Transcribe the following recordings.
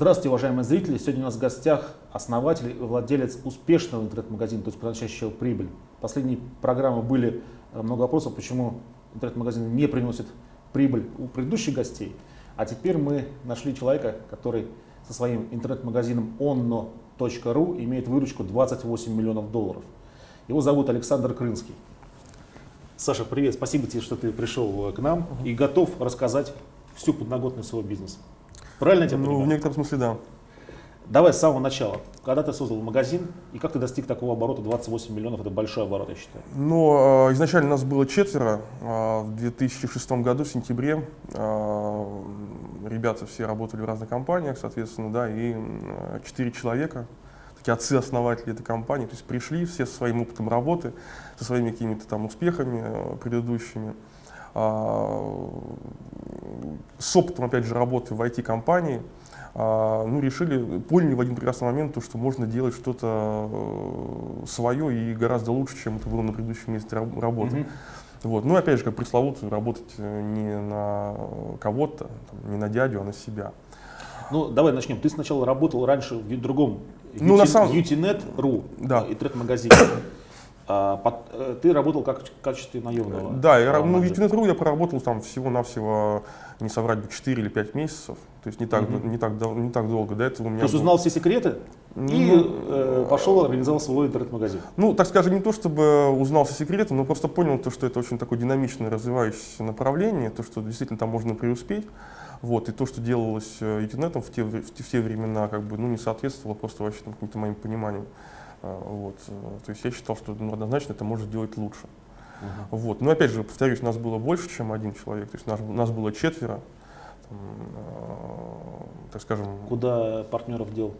Здравствуйте, уважаемые зрители! Сегодня у нас в гостях основатель и владелец успешного интернет-магазина, то есть приносящего прибыль. В последней программы были э, много вопросов, почему интернет-магазин не приносит прибыль у предыдущих гостей. А теперь мы нашли человека, который со своим интернет-магазином onno.ru имеет выручку 28 миллионов долларов. Его зовут Александр Крынский. Саша, привет, спасибо тебе, что ты пришел э, к нам и готов рассказать всю подноготную своего бизнеса. Правильно я тебя Ну, понимаю? в некотором смысле, да. Давай с самого начала. Когда ты создал магазин и как ты достиг такого оборота 28 миллионов, это большой оборот, я считаю. Но э, изначально нас было четверо. Э, в 2006 году, в сентябре, э, ребята все работали в разных компаниях, соответственно, да, и четыре человека, такие отцы-основатели этой компании, то есть пришли все со своим опытом работы, со своими какими-то там успехами предыдущими. А, с опытом, опять же, работы в IT-компании, а, ну, решили, поняли в один прекрасный момент, то, что можно делать что-то э, свое и гораздо лучше, чем это было на предыдущем месте раб- работы. Мгм. Вот. Ну, опять же, как пресловутую, работать э, не на кого-то, не на дядю, а на себя. Ну, давай начнем. Ты сначала работал раньше в другом Ну, на самом- UTNet.ru, Да. э, интернет-магазине. А, э, ты работал как в качестве наемного. Да, я, а, ну, в. Utenet.ru я проработал там всего-навсего, не соврать бы, 4 или 5 месяцев. То есть не так, Мгм. не так, не так долго. До этого у меня То есть был- узнал все секреты и Ну, э, пошел организовал свой интернет-магазин. Ну, так скажем, не то чтобы узнал все секреты, но просто понял, то, что это очень такое динамичное, развивающееся направление, то, что действительно там можно преуспеть. Вот, и то, что делалось э, Ethernet в те, в те, в те времена, как бы, ну, не соответствовало просто вообще каким-то моим пониманиям. А, Вот, э, то есть я считал, что ну, однозначно это может делать лучше. Вот. Но опять же, повторюсь, нас было больше, чем один человек, то есть нас, нас было четверо. Там, э, так скажем, Куда партнеров дел?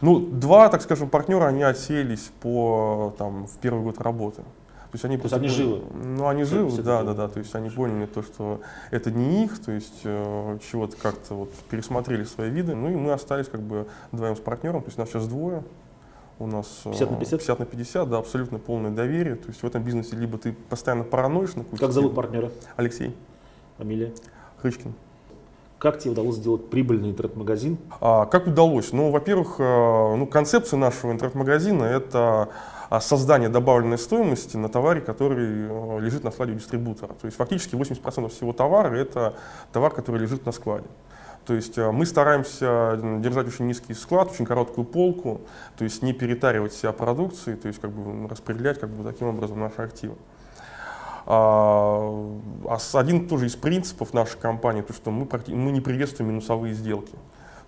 ну, два, так скажем, партнера, они отсеялись по, там, в первый год работы. То есть они, То есть они живы? Ну, они Все- живы, все да, да, да. То есть они поняли то, что это не их, то есть э, чего-то как-то вот пересмотрели свои виды. Ну и мы остались как бы вдвоем с партнером, то есть нас сейчас двое. У нас э, 50 на 50? 50 на 50, да, абсолютно полное доверие. То есть в этом бизнесе либо ты постоянно параноишь на какую-то Как зовут партнера? Алексей Фамилия? Хрычкин. Как тебе удалось сделать прибыльный интернет-магазин? А, Как удалось? Ну, во-первых, э, ну, концепция нашего интернет-магазина – это а, создание добавленной стоимости на товаре, который э, лежит на складе у дистрибутора. То есть фактически 80% всего товара – это товар, который лежит на складе. То есть э, мы стараемся м, держать очень низкий склад, очень короткую полку, то есть не перетаривать себя продукцией, то есть как бы распределять как бы таким образом наши активы. А, а один тоже из принципов нашей компании, то, что мы, мы не приветствуем минусовые сделки.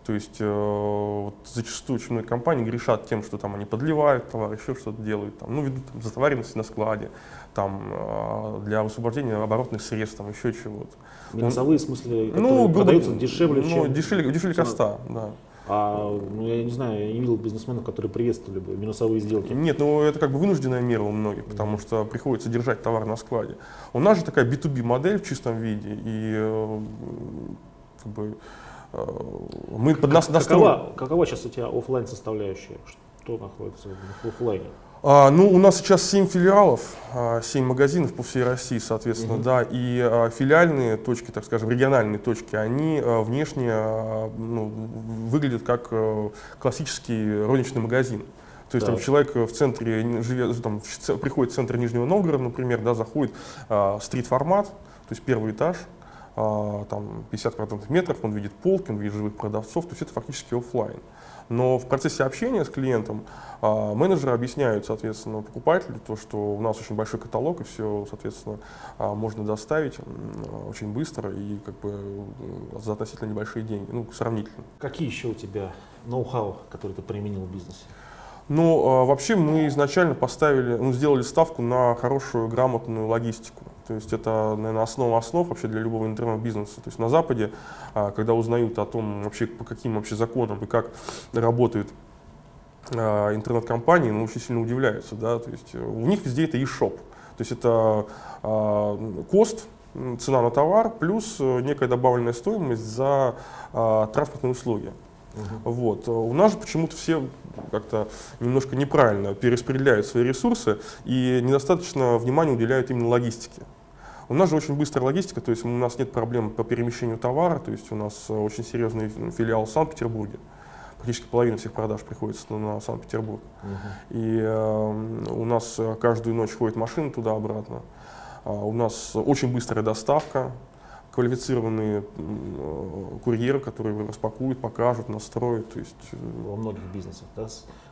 То есть э, вот зачастую очень многие компании грешат тем, что там они подливают товар, еще что-то делают, там, ну, ведут там, затоваренности на складе, там, э, для освобождения оборотных средств, там, еще чего-то. Минусовые, в смысле, Ну, грубо- продаются дешевле, ну, чем... дешевле, дешевле cost а, да. А, ну, я не знаю, я не видел бизнесменов, которые приветствовали бы минусовые сделки. Нет, ну это как бы вынужденная мера у многих, потому что приходится держать товар на складе. У нас же такая B2B модель в чистом виде, и э, как бы мы под нас настроены. Какова, какова сейчас у тебя оффлайн составляющая? Что находится в оффлайне? А, ну, у нас сейчас 7 филиалов, 7 магазинов по всей России, соответственно, Мгм. да, и а, филиальные точки, так скажем, региональные точки, они а, внешне а, ну, выглядят как э, классический розничный магазин. То есть там Так. человек в центре, живет, там, в приходит в центр Нижнего Новгорода, например, да, заходит а, стрит-формат, то есть первый этаж, а, там 50 квадратных метров, он видит полки, он видит живых продавцов, то есть это фактически оффлайн. Но в процессе общения с клиентом а, менеджеры объясняют, соответственно, покупателю то, что у нас очень большой каталог и все, соответственно, а, можно доставить очень быстро и как бы м, за относительно небольшие деньги, ну, сравнительно. Какие еще у тебя ноу-хау, которые ты применил в бизнесе? Ну, а, вообще мы изначально поставили, ну, сделали ставку на хорошую, грамотную логистику. То есть это, наверное, основа основ вообще для любого интернет-бизнеса. То есть на Западе, а, когда узнают о том, вообще по каким вообще законам и как работают а, интернет-компании, ну, очень сильно удивляются. Да? То есть у них везде это e-shop. То есть это кост, цена на товар плюс э, некая добавленная стоимость за транспортные услуги. Вот. У нас же почему-то все как-то немножко неправильно перераспределяют свои ресурсы и недостаточно внимания уделяют именно логистике. У нас же очень быстрая логистика, то есть у нас нет проблем по перемещению товара, то есть у нас очень серьезный филиал в Санкт-Петербурге. Практически половина всех продаж приходится на, на Санкт-Петербург. Uh-huh. И э, у нас каждую ночь ходит машина туда-обратно. А у нас очень быстрая доставка, квалифицированные э, курьеры, которые распакуют, покажут, настроят. То есть... Э, Во многих бизнесах, да,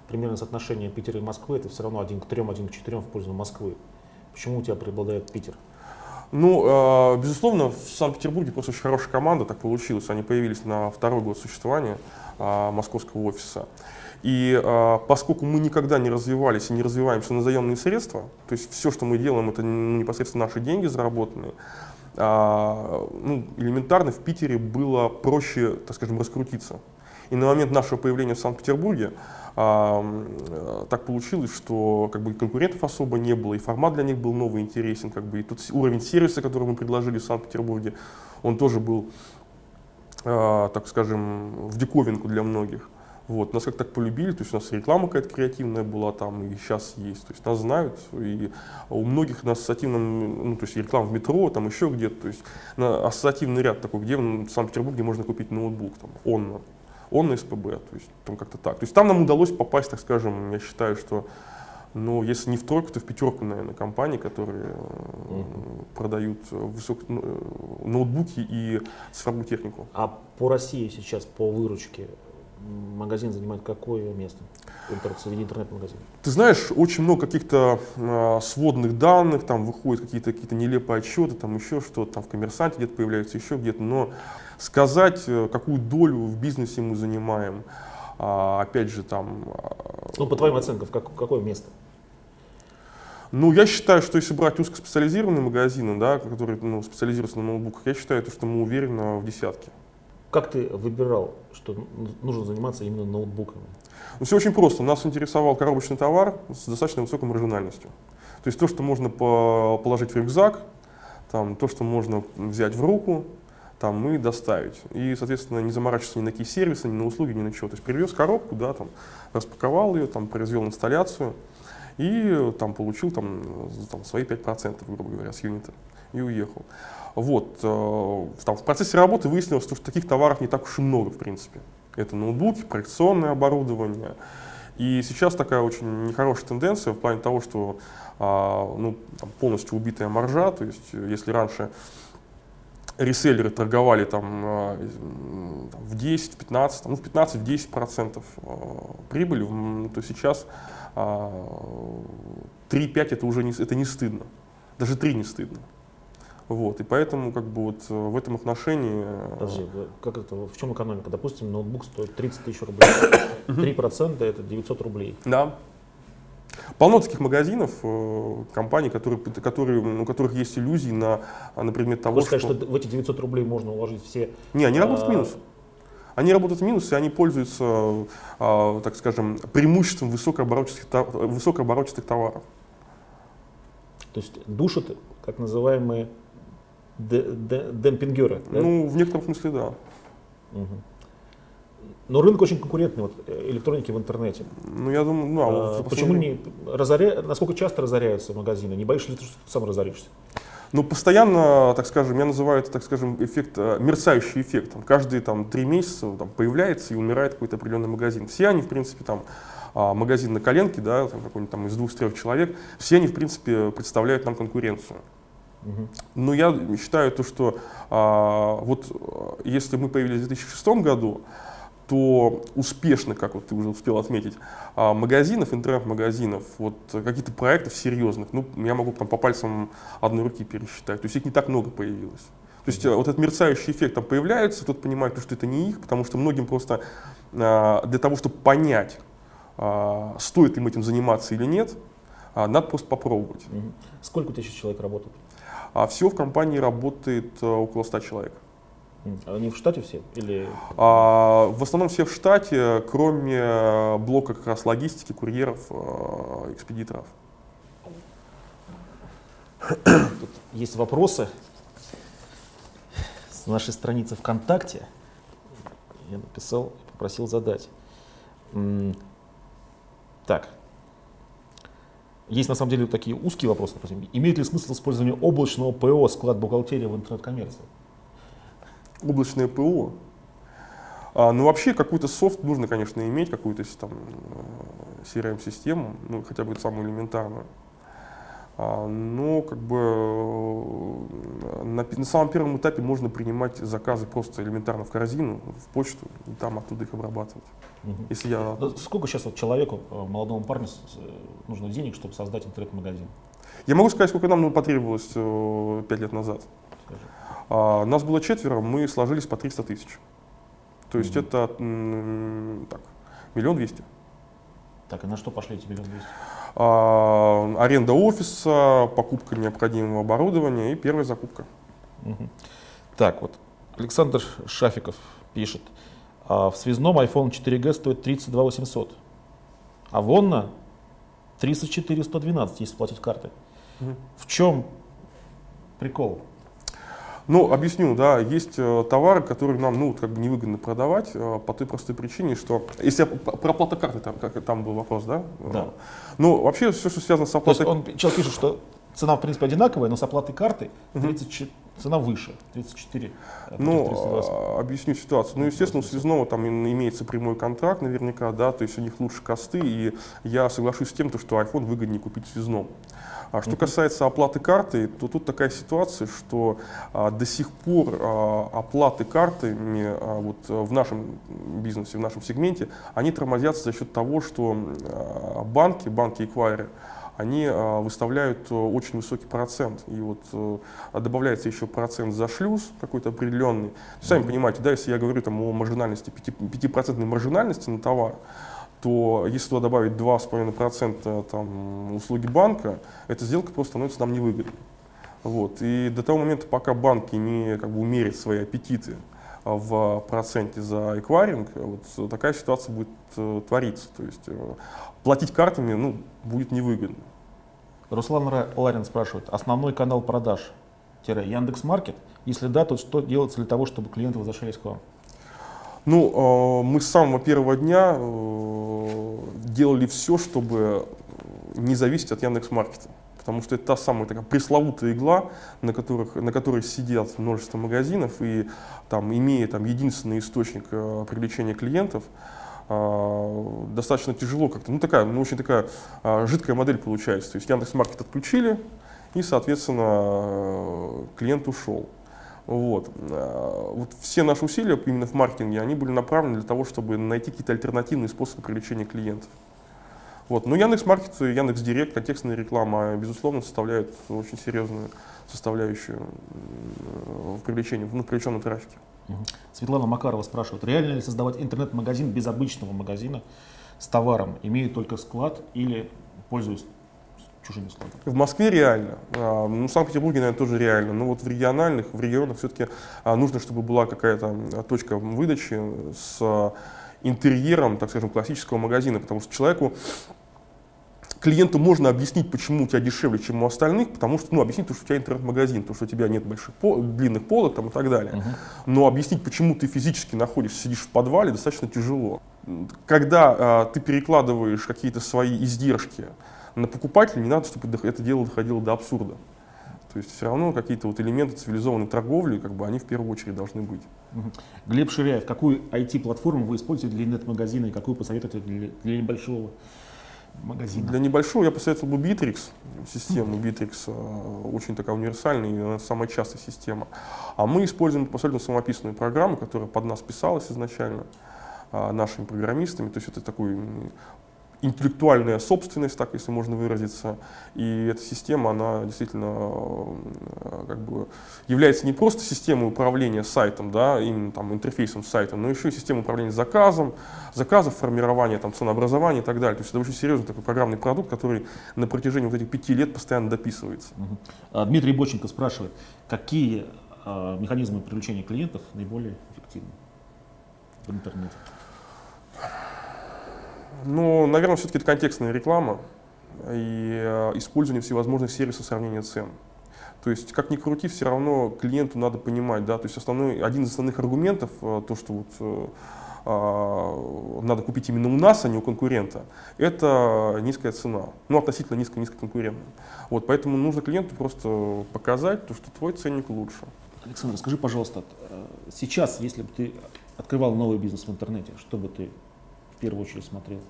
примерно соотношение Питера и Москвы, это все равно один к трем, один к четырем в пользу Москвы. Почему у тебя преобладает Питер? Ну, э, безусловно, в Санкт-Петербурге просто очень хорошая команда, так получилось. Они появились на второй год существования московского офиса. И э, поскольку мы никогда не развивались и не развиваемся на заемные средства, то есть все, что мы делаем, это непосредственно наши деньги заработанные, ну, элементарно в Питере было проще, так скажем, раскрутиться. И на момент нашего появления в Санкт-Петербурге а, так получилось, что как бы конкурентов особо не было, и формат для них был новый, интересен, как бы и тут уровень сервиса, который мы предложили в Санкт-Петербурге, он тоже был, а, так скажем, в диковинку для многих. Вот, нас как так полюбили, то есть у нас реклама какая-то креативная была там, и сейчас есть. То есть нас знают, и у многих на ассоциативном, ну, то есть реклама в метро, там еще где-то, то есть на ассоциативный ряд такой, где в Санкт-Петербурге можно купить ноутбук, там, он он на СПБ, то есть там как-то так. То есть там нам удалось попасть, так скажем, я считаю, что ну, если не в тройку, то в пятерку, наверное, компаний, которые uh-huh. продают высок, ну, ноутбуки и цифровую технику. А по России сейчас по выручке магазин занимает какое место среди интернет-магазинов? Ты знаешь, очень много каких-то э, сводных данных, там выходят какие-то какие нелепые отчеты, там еще что-то, там в коммерсанте где-то появляются еще где-то, но сказать, э, какую долю в бизнесе мы занимаем, а, опять же, там... А, ну, по твоим оценкам, как, какое место? Ну, я считаю, что если брать узкоспециализированные магазины, да, которые ну, специализируются на ноутбуках, я считаю, что мы уверенно в десятке. Как ты выбирал, что нужно заниматься именно ноутбуками? Ну, все очень просто. Нас интересовал коробочный товар с достаточно высокой маржинальностью. То есть то, что можно положить в рюкзак, там, то, что можно взять в руку, там, и доставить. И, соответственно, не заморачиваться ни на какие сервисы, ни на услуги, ни на чего. То есть привез коробку, да, там, распаковал ее, там, произвел инсталляцию и там, получил там, там, свои 5%, грубо говоря, с юнита и уехал. Вот, э, там, в процессе работы выяснилось, что таких товаров не так уж и много, в принципе. Это ноутбуки, проекционное оборудование. И сейчас такая очень нехорошая тенденция в плане того, что а, ну, там, полностью убитая маржа, то есть если раньше реселлеры торговали там, а, в 10, 15, ну в 15, в 10 процентов а, прибыли, то сейчас 3-5 а, это уже не, это не стыдно. Даже 3 не стыдно. Вот, и поэтому как бы вот в этом отношении... Подожди, как это, в чем экономика? Допустим, ноутбук стоит 30 тысяч рублей. 3% это 900 рублей. Да. Полно таких магазинов, э, компаний, которые, которые, у которых есть иллюзии на, на предмет того, Хочешь что... сказать, что в эти 900 рублей можно уложить все... Не, они работают в а, минус. Они работают в минус, и они пользуются, а, так скажем, преимуществом высокооборотистых, высокооборотистых товаров. То есть душат как называемые демпингеры? Да? Ну, в некотором смысле, да. Угу. Но рынок очень конкурентный вот, э, электроники в интернете. Ну, я думаю, ну, а, а почему не разоря... насколько часто разоряются магазины? Не боишься ли ты, что ты сам разоришься? Ну, постоянно, так скажем, я называю это, так скажем, эффект, э, мерцающий эффект. Там, каждые там, три месяца там, появляется и умирает какой-то определенный магазин. Все они, в принципе, там, а, магазин на коленке, да, там, какой-нибудь там из двух-трех человек, все они, в принципе, представляют нам конкуренцию. Но я считаю то, что а, вот э, если мы появились в 2006 году, то успешно, как вот ты уже успел отметить, а, магазинов, интернет-магазинов, вот каких-то проектов серьезных, ну, я могу там по пальцам одной руки пересчитать, то есть их не так много появилось. То есть вот этот мерцающий эффект там появляется, тот понимает, что это не их, потому что многим просто а, для того, чтобы понять, а, стоит им этим заниматься или нет, надо просто попробовать. Сколько тысяч человек работает? А всего в компании работает около 100 человек. Они в штате все? Или... А, в основном все в штате, кроме э, блока как раз логистики, курьеров, э, экспедиторов. Тут есть вопросы с нашей страницы ВКонтакте. Я написал и попросил задать. Так. Есть на самом деле такие узкие вопросы. Допустим, имеет ли смысл использование облачного ПО склад бухгалтерии в интернет-коммерции? Облачное ПО? А, ну, вообще, какой-то софт нужно, конечно, иметь, какую-то там CRM-систему, ну, хотя бы самую элементарную. Но как бы э, на, на самом первом этапе можно принимать заказы просто элементарно в корзину, в почту, и там оттуда их обрабатывать. Угу. Если я... Сколько сейчас вот человеку, э, молодому парню, э, нужно денег, чтобы создать интернет-магазин? Я могу сказать, сколько нам потребовалось пять лет назад. Скажи. А, нас было четверо, мы сложились по 300 тысяч. То есть угу. это так, миллион двести. Так, и на что пошли эти миллион двести? А, аренда офиса, покупка необходимого оборудования и первая закупка. Угу. Так, вот Александр Шафиков пишет. А в связном iPhone 4G стоит 32 800, а Вонна 34 112, если платить. Угу. В чем прикол? Ну, объясню, да, есть э, товары, которые нам, ну, как бы невыгодно продавать э, по той простой причине, что, если про оплату карты, там, как, там был вопрос, да? Да. Ну, вообще все, что связано с оплатой... То есть он, человек пишет, что цена, в принципе, одинаковая, но с оплатой карты 34, цена выше, 34. Ну, 320. А, объясню ситуацию. Ну, естественно, у связного там имеется прямой контракт наверняка, да, то есть у них лучше косты, и я соглашусь с тем, что iPhone выгоднее купить в связном. А что касается оплаты карты, то тут такая ситуация, что а, до сих пор а, оплаты картами а, вот, в нашем бизнесе, в нашем сегменте, они тормозятся за счет того, что а, банки, банки-эквайры, они а, выставляют очень высокий процент. И вот а, добавляется еще процент за шлюз какой-то определенный. Сами понимаете, да, если я говорю там, о маржинальности, 5%, 5 маржинальности на товар, то если туда добавить 2,5% там, услуги банка, эта сделка просто становится нам невыгодной. Вот. И до того момента, пока банки не как бы, умерят свои аппетиты а, в проценте за эквайринг, вот такая ситуация будет э, твориться. То есть э, платить картами ну, будет невыгодно. Руслан Ларин спрашивает, основной канал продаж Яндекс.Маркет? Если да, то что делается для того, чтобы клиенты возвращались к вам? Ну, э, мы с самого первого дня э, делали все, чтобы не зависеть от Яндекс.Маркета. Потому что это та самая такая пресловутая игла, на, которых, на которой сидят множество магазинов, и там, имея там, единственный источник э, привлечения клиентов, достаточно тяжело как-то, ну такая, ну очень такая жидкая модель получается. То есть Яндекс.Маркет отключили, и, соответственно, клиент ушел. Вот. А, вот все наши усилия именно в маркетинге, они были направлены для того, чтобы найти какие-то альтернативные способы привлечения клиентов. Вот. Но Яндекс.Маркет и Яндекс.Директ, контекстная реклама, безусловно, составляют очень серьезную составляющую в привлечении, в привлеченном трафике. Светлана Макарова спрашивает, реально ли создавать интернет-магазин без обычного магазина с товаром, имея только склад или пользуясь чужими складами? В Москве реально. А, ну, в Санкт-Петербурге, наверное, тоже реально. Но вот в региональных, в регионах все-таки а, нужно, чтобы была какая-то точка выдачи с интерьером, так скажем, классического магазина, потому что человеку клиенту можно объяснить, почему у тебя дешевле, чем у остальных, потому что, ну, объяснить, то, что у тебя интернет-магазин, то, что у тебя нет больших пол, длинных полок там, и так далее. Uh-huh. Но объяснить, почему ты физически находишься, сидишь в подвале, достаточно тяжело. Когда а, ты перекладываешь какие-то свои издержки на покупателя не надо, чтобы это дело доходило до абсурда. То есть все равно какие-то вот элементы цивилизованной торговли, как бы они в первую очередь должны быть. Глеб Ширяев, какую IT-платформу вы используете для интернет-магазина и какую посоветуете для, для небольшого магазина? Для небольшого я посоветовал бы Bittrex, систему Bittrex, э, очень такая универсальная и самая частая система. А мы используем абсолютно самописную программу, которая под нас писалась изначально э, нашими программистами. То есть это такой интеллектуальная собственность, так если можно выразиться. И эта система, она действительно э, как бы является не просто системой управления сайтом, да, именно там интерфейсом сайта, но еще и системой управления заказом, заказов, формирования там, ценообразования и так далее. То есть это очень серьезный такой программный продукт, который на протяжении вот этих пяти лет постоянно дописывается. Угу. Дмитрий Боченко спрашивает, какие а, механизмы привлечения клиентов наиболее эффективны в интернете? Ну, наверное, все-таки это контекстная реклама и э, использование всевозможных сервисов сравнения цен. То есть, как ни крути, все равно клиенту надо понимать, да, то есть основной, один из основных аргументов, э, то, что вот э, надо купить именно у нас, а не у конкурента, это низкая цена, ну относительно низко-низко конкурентная. Вот, поэтому нужно клиенту просто показать, то, что твой ценник лучше. Александр, скажи, пожалуйста, сейчас, если бы ты открывал новый бизнес в интернете, что бы ты первую очередь смотрел?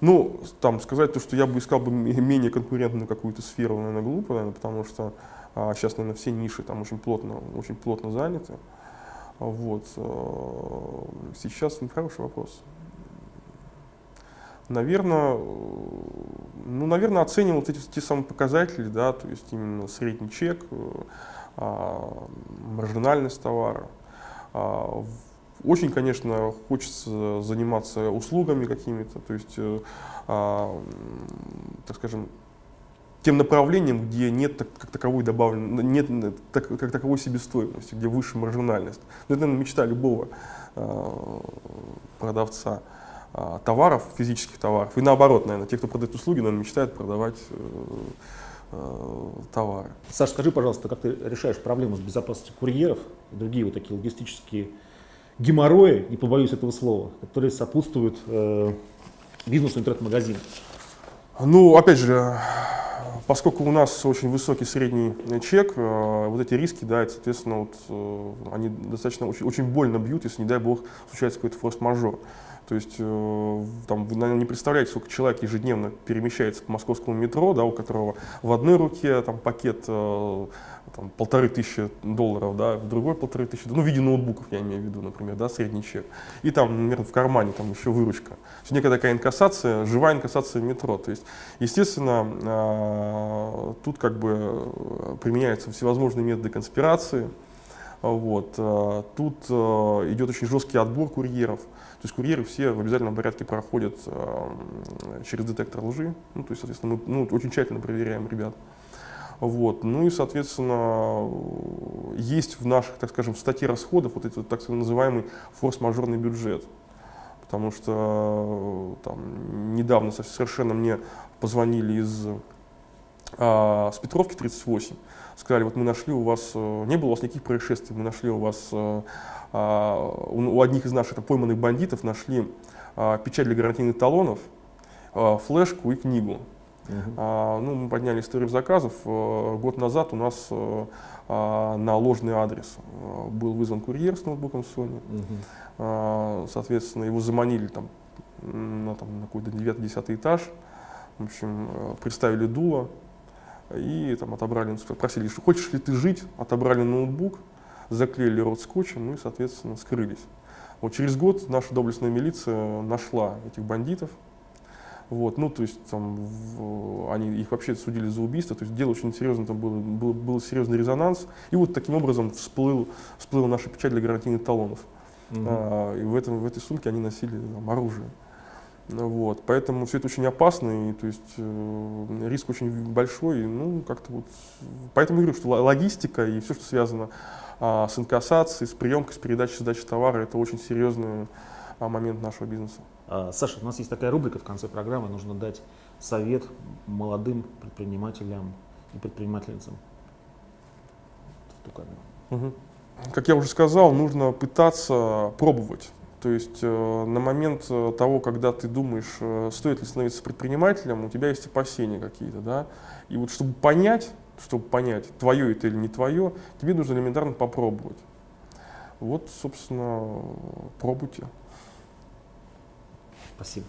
Ну, там сказать то, что я бы искал бы менее конкурентную какую-то сферу, наверное, глупо, наверное, потому что а, сейчас, наверное, все ниши там очень плотно, очень плотно заняты. Вот. Э, сейчас ну, хороший вопрос. Наверное, ну, наверное, оценивал вот эти те самые показатели, да, то есть именно средний чек, э, а, маржинальность товара. А, очень, конечно, хочется заниматься услугами какими-то, то есть, э, а, так скажем, тем направлением, где нет так, как таковой добавленной, нет так, как таковой себестоимости, где выше маржинальность. Ну, это, наверное, мечта любого э, продавца э, товаров, физических товаров. И наоборот, наверное, те, кто продает услуги, наверное, мечтают продавать э, товары. Саша, скажи, пожалуйста, как ты решаешь проблему с безопасностью курьеров и другие вот такие логистические геморрои, не побоюсь этого слова, которые сопутствуют э, бизнесу интернет-магазина? Ну, опять же, поскольку у нас очень высокий средний чек, э, вот эти риски, да, соответственно, вот, э, они достаточно очень, очень больно бьют, если, не дай бог, случается какой-то форс-мажор. То есть, э, там, вы, наверное, не представляете, сколько человек ежедневно перемещается по московскому метро, да, у которого в одной руке там, пакет там, полторы тысячи долларов, да, в другой полторы тысячи, ну, в виде ноутбуков, я имею в виду, например, да, средний чек. И там, например, в кармане там еще выручка. То есть некая такая инкассация, живая инкассация в метро. То есть, естественно, э, тут как бы э, применяются всевозможные методы конспирации. Вот. Э, тут э, идет очень жесткий отбор курьеров. То есть курьеры все в обязательном порядке проходят э, через детектор лжи. Ну, то есть, соответственно, мы ну, очень тщательно проверяем ребят. Вот. Ну и, соответственно, есть в наших, так скажем, в статье расходов вот этот так называемый форс-мажорный бюджет. Потому что там, недавно совершенно мне позвонили из а, с Петровки 38. Сказали, вот мы нашли у вас, э, не было у вас никаких происшествий, мы нашли у вас, э, а, у одних из наших пойманных бандитов нашли а, печать для гарантийных талонов, а, флешку и книгу. Uh-huh. А, ну, мы подняли историю заказов. Э, год назад у нас а, на ложный адрес был вызван курьер с ноутбуком Sony. Uh-huh. А, соответственно, его заманили там, на, там, на какой-то 9-10 этаж. В общем, представили дуло и там отобрали, спросили, что хочешь ли ты жить, отобрали ноутбук, заклеили рот скотчем, ну и, соответственно, скрылись. Вот через год наша доблестная милиция нашла этих бандитов, вот, ну, то есть там в, они их вообще судили за убийство, то есть дело очень серьезно, там был, был, был серьезный резонанс. И вот таким образом всплыл, всплыла наша печать для гарантийных талонов. Угу. А, и в, этом, в этой сумке они носили там, оружие. Вот, поэтому все это очень опасно, и то есть э, риск очень большой, и, ну, как-то вот, поэтому я говорю, что логистика и все, что связано а, с инкассацией, с приемкой, с передачей, сдачей товара, это очень серьезный а, момент нашего бизнеса. А, Саша, у нас есть такая рубрика в конце программы, нужно дать совет молодым предпринимателям и предпринимательницам. Угу. Как я уже сказал, нужно пытаться пробовать. То есть э, на момент э, того, когда ты думаешь, э, стоит ли становиться предпринимателем, у тебя есть опасения какие-то, да. И вот чтобы понять, чтобы понять, твое это или не твое, тебе нужно элементарно попробовать. Вот, собственно, пробуйте. Спасибо.